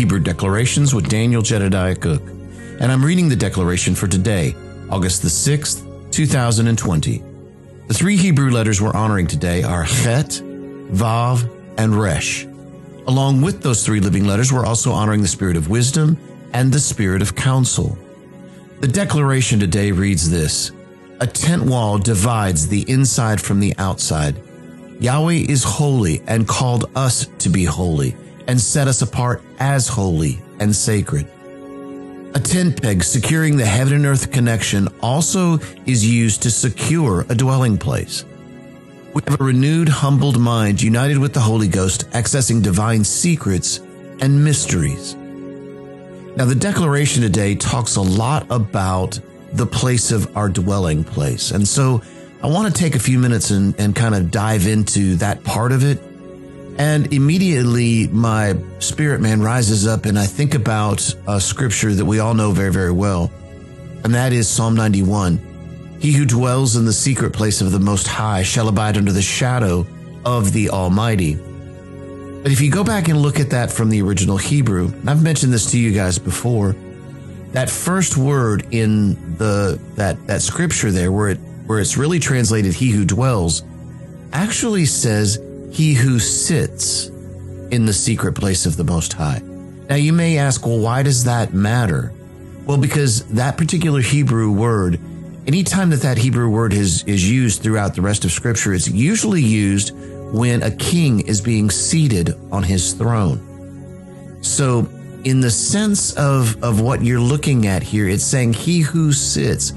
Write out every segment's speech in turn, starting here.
Hebrew declarations with Daniel Jedediah Cook, and I'm reading the declaration for today, August the 6th, 2020. The three Hebrew letters we're honoring today are Chet, Vav, and Resh. Along with those three living letters, we're also honoring the spirit of wisdom and the spirit of counsel. The declaration today reads this A tent wall divides the inside from the outside. Yahweh is holy and called us to be holy and set us apart as holy and sacred. A tent peg securing the heaven and earth connection also is used to secure a dwelling place. We have a renewed, humbled mind united with the Holy Ghost, accessing divine secrets and mysteries. Now, the declaration today talks a lot about the place of our dwelling place. And so I want to take a few minutes and, and kind of dive into that part of it. And immediately my spirit man rises up and I think about a scripture that we all know very, very well. And that is Psalm 91. He who dwells in the secret place of the Most High shall abide under the shadow of the Almighty. But if you go back and look at that from the original Hebrew, I've mentioned this to you guys before, that first word in the that that scripture there, where it where it's really translated "he who dwells," actually says "he who sits in the secret place of the Most High." Now you may ask, well, why does that matter? Well, because that particular Hebrew word anytime that that Hebrew word is, is used throughout the rest of Scripture, it's usually used when a king is being seated on his throne. So, in the sense of, of what you're looking at here, it's saying, He who sits,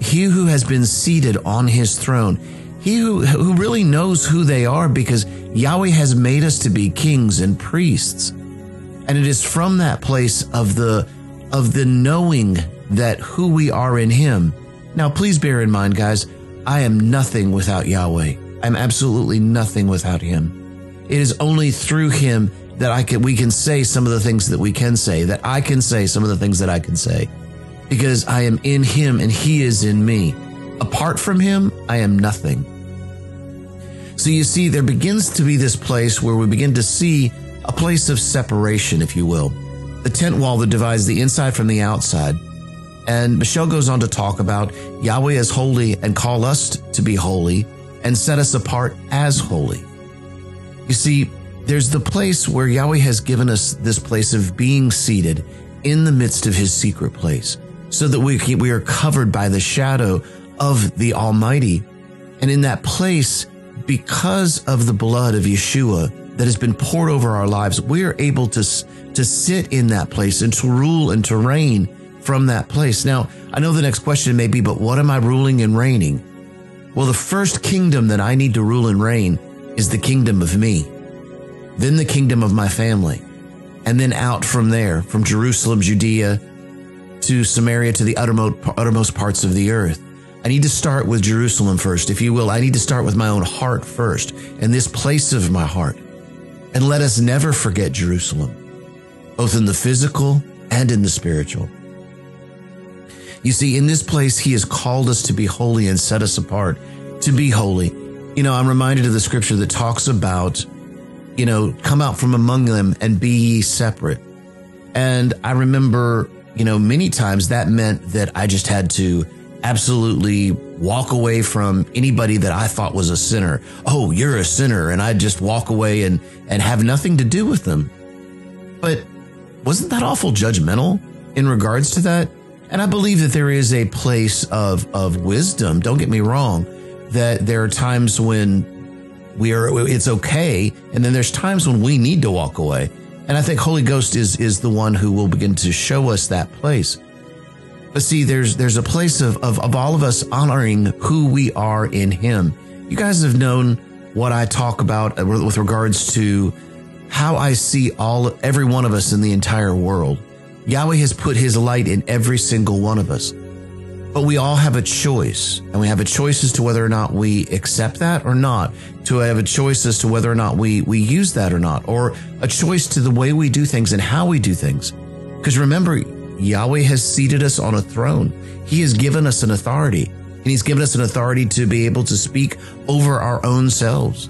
he who has been seated on his throne, he who, who really knows who they are because Yahweh has made us to be kings and priests. And it is from that place of the, of the knowing that who we are in him now, please bear in mind, guys, I am nothing without Yahweh. I'm absolutely nothing without Him. It is only through Him that I can, we can say some of the things that we can say, that I can say some of the things that I can say, because I am in Him and He is in me. Apart from Him, I am nothing. So you see, there begins to be this place where we begin to see a place of separation, if you will. The tent wall that divides the inside from the outside and Michelle goes on to talk about Yahweh is holy and call us to be holy and set us apart as holy. You see, there's the place where Yahweh has given us this place of being seated in the midst of his secret place so that we, we are covered by the shadow of the Almighty. And in that place, because of the blood of Yeshua that has been poured over our lives, we are able to, to sit in that place and to rule and to reign from that place. Now, I know the next question may be, but what am I ruling and reigning? Well, the first kingdom that I need to rule and reign is the kingdom of me, then the kingdom of my family, and then out from there, from Jerusalem, Judea, to Samaria, to the uttermost, uttermost parts of the earth. I need to start with Jerusalem first, if you will. I need to start with my own heart first, and this place of my heart. And let us never forget Jerusalem, both in the physical and in the spiritual. You see, in this place, he has called us to be holy and set us apart to be holy. You know, I'm reminded of the scripture that talks about, you know, come out from among them and be ye separate. And I remember, you know, many times that meant that I just had to absolutely walk away from anybody that I thought was a sinner. Oh, you're a sinner. And I'd just walk away and, and have nothing to do with them. But wasn't that awful judgmental in regards to that? And I believe that there is a place of, of wisdom. Don't get me wrong, that there are times when we are, it's okay. And then there's times when we need to walk away. And I think Holy Ghost is, is the one who will begin to show us that place. But see, there's, there's a place of, of, of all of us honoring who we are in Him. You guys have known what I talk about uh, with regards to how I see all, every one of us in the entire world. Yahweh has put his light in every single one of us. But we all have a choice, and we have a choice as to whether or not we accept that or not, to have a choice as to whether or not we, we use that or not, or a choice to the way we do things and how we do things. Because remember, Yahweh has seated us on a throne. He has given us an authority, and He's given us an authority to be able to speak over our own selves.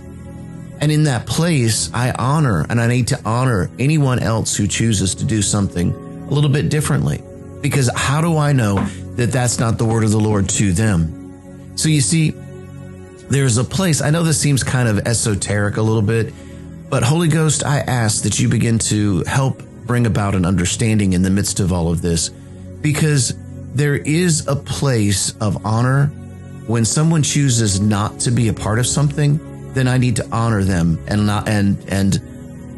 And in that place, I honor and I need to honor anyone else who chooses to do something a little bit differently. Because how do I know that that's not the word of the Lord to them? So you see, there's a place, I know this seems kind of esoteric a little bit, but Holy Ghost, I ask that you begin to help bring about an understanding in the midst of all of this because there is a place of honor when someone chooses not to be a part of something then I need to honor them and not and and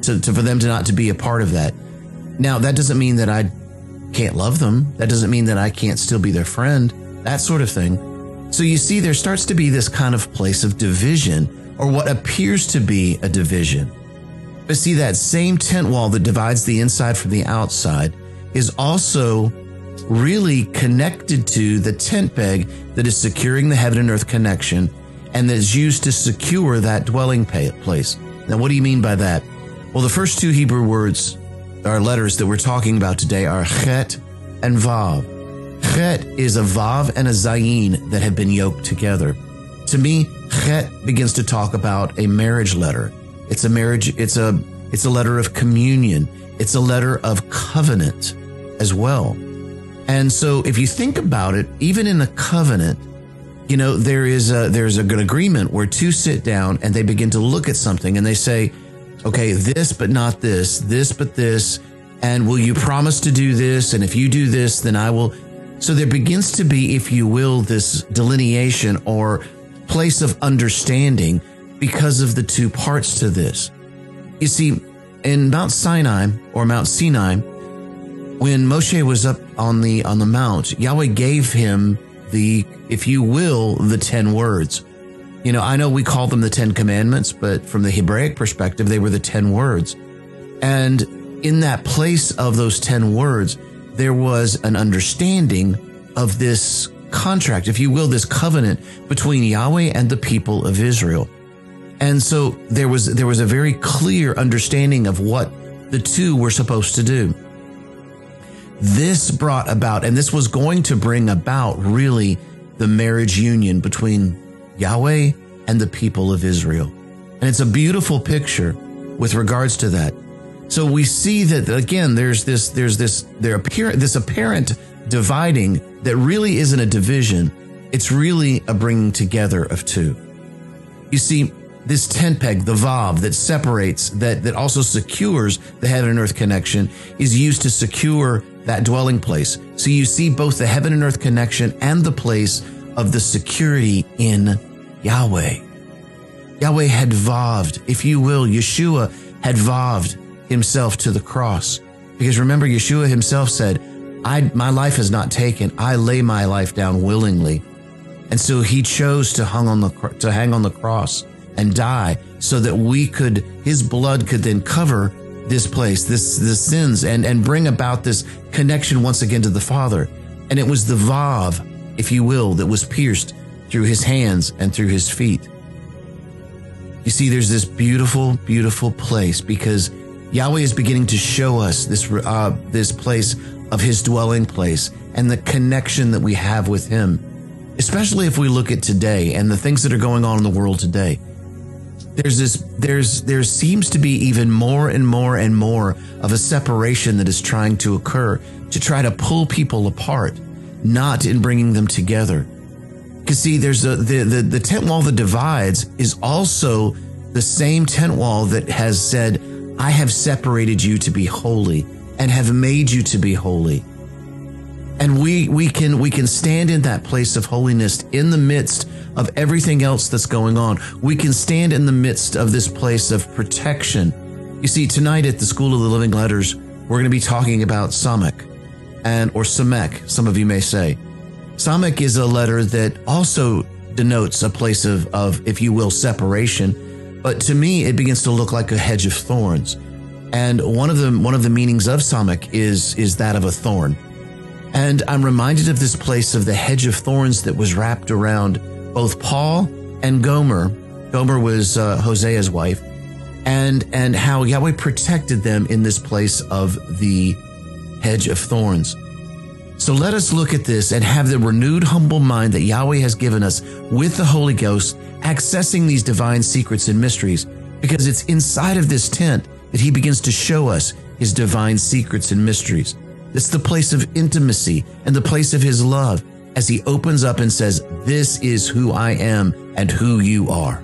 to, to for them to not to be a part of that. Now that doesn't mean that I can't love them. That doesn't mean that I can't still be their friend. That sort of thing. So you see, there starts to be this kind of place of division, or what appears to be a division. But see, that same tent wall that divides the inside from the outside is also really connected to the tent peg that is securing the heaven and earth connection and that is used to secure that dwelling place. Now, what do you mean by that? Well, the first two Hebrew words or letters that we're talking about today are chet and vav. Chet is a vav and a zayin that have been yoked together. To me, chet begins to talk about a marriage letter. It's a marriage, it's a it's a letter of communion. It's a letter of covenant as well. And so if you think about it, even in a covenant, you know, there is a, there's a good agreement where two sit down and they begin to look at something and they say, okay, this, but not this, this, but this. And will you promise to do this? And if you do this, then I will. So there begins to be, if you will, this delineation or place of understanding because of the two parts to this. You see, in Mount Sinai or Mount Sinai, when Moshe was up on the on the mount, Yahweh gave him the, if you will, the 10 words. You know, I know we call them the 10 commandments, but from the Hebraic perspective, they were the 10 words. And in that place of those 10 words, there was an understanding of this contract, if you will, this covenant between Yahweh and the people of Israel. And so there was, there was a very clear understanding of what the two were supposed to do. This brought about, and this was going to bring about really the marriage union between Yahweh and the people of Israel. And it's a beautiful picture with regards to that. So we see that again, there's this, there's this, there appear, this apparent dividing that really isn't a division. It's really a bringing together of two. You see, this tent peg, the vav that separates, that, that also secures the heaven and earth connection is used to secure that dwelling place. So you see both the heaven and earth connection and the place of the security in Yahweh. Yahweh had vaved, if you will, Yeshua had vaved himself to the cross. Because remember, Yeshua himself said, I, my life is not taken. I lay my life down willingly. And so he chose to hang on the, to hang on the cross and die so that we could, his blood could then cover this place, this, the sins and, and bring about this connection once again to the Father. And it was the Vav, if you will, that was pierced through his hands and through his feet. You see, there's this beautiful, beautiful place because Yahweh is beginning to show us this, uh, this place of his dwelling place and the connection that we have with him, especially if we look at today and the things that are going on in the world today there's this there's there seems to be even more and more and more of a separation that is trying to occur to try to pull people apart not in bringing them together. Because see there's a the, the the tent wall that divides is also the same tent wall that has said i have separated you to be holy and have made you to be holy and we we can we can stand in that place of holiness in the midst of everything else that's going on. We can stand in the midst of this place of protection. You see, tonight at the School of the Living Letters, we're going to be talking about Samek and or Samek, some of you may say. Samek is a letter that also denotes a place of, of, if you will, separation. But to me, it begins to look like a hedge of thorns. And one of the one of the meanings of Samek is is that of a thorn. And I'm reminded of this place of the hedge of thorns that was wrapped around both Paul and Gomer. Gomer was uh, Hosea's wife, and and how Yahweh protected them in this place of the hedge of thorns. So let us look at this and have the renewed, humble mind that Yahweh has given us with the Holy Ghost, accessing these divine secrets and mysteries. because it's inside of this tent that he begins to show us his divine secrets and mysteries. It's the place of intimacy and the place of his love as he opens up and says, This is who I am and who you are.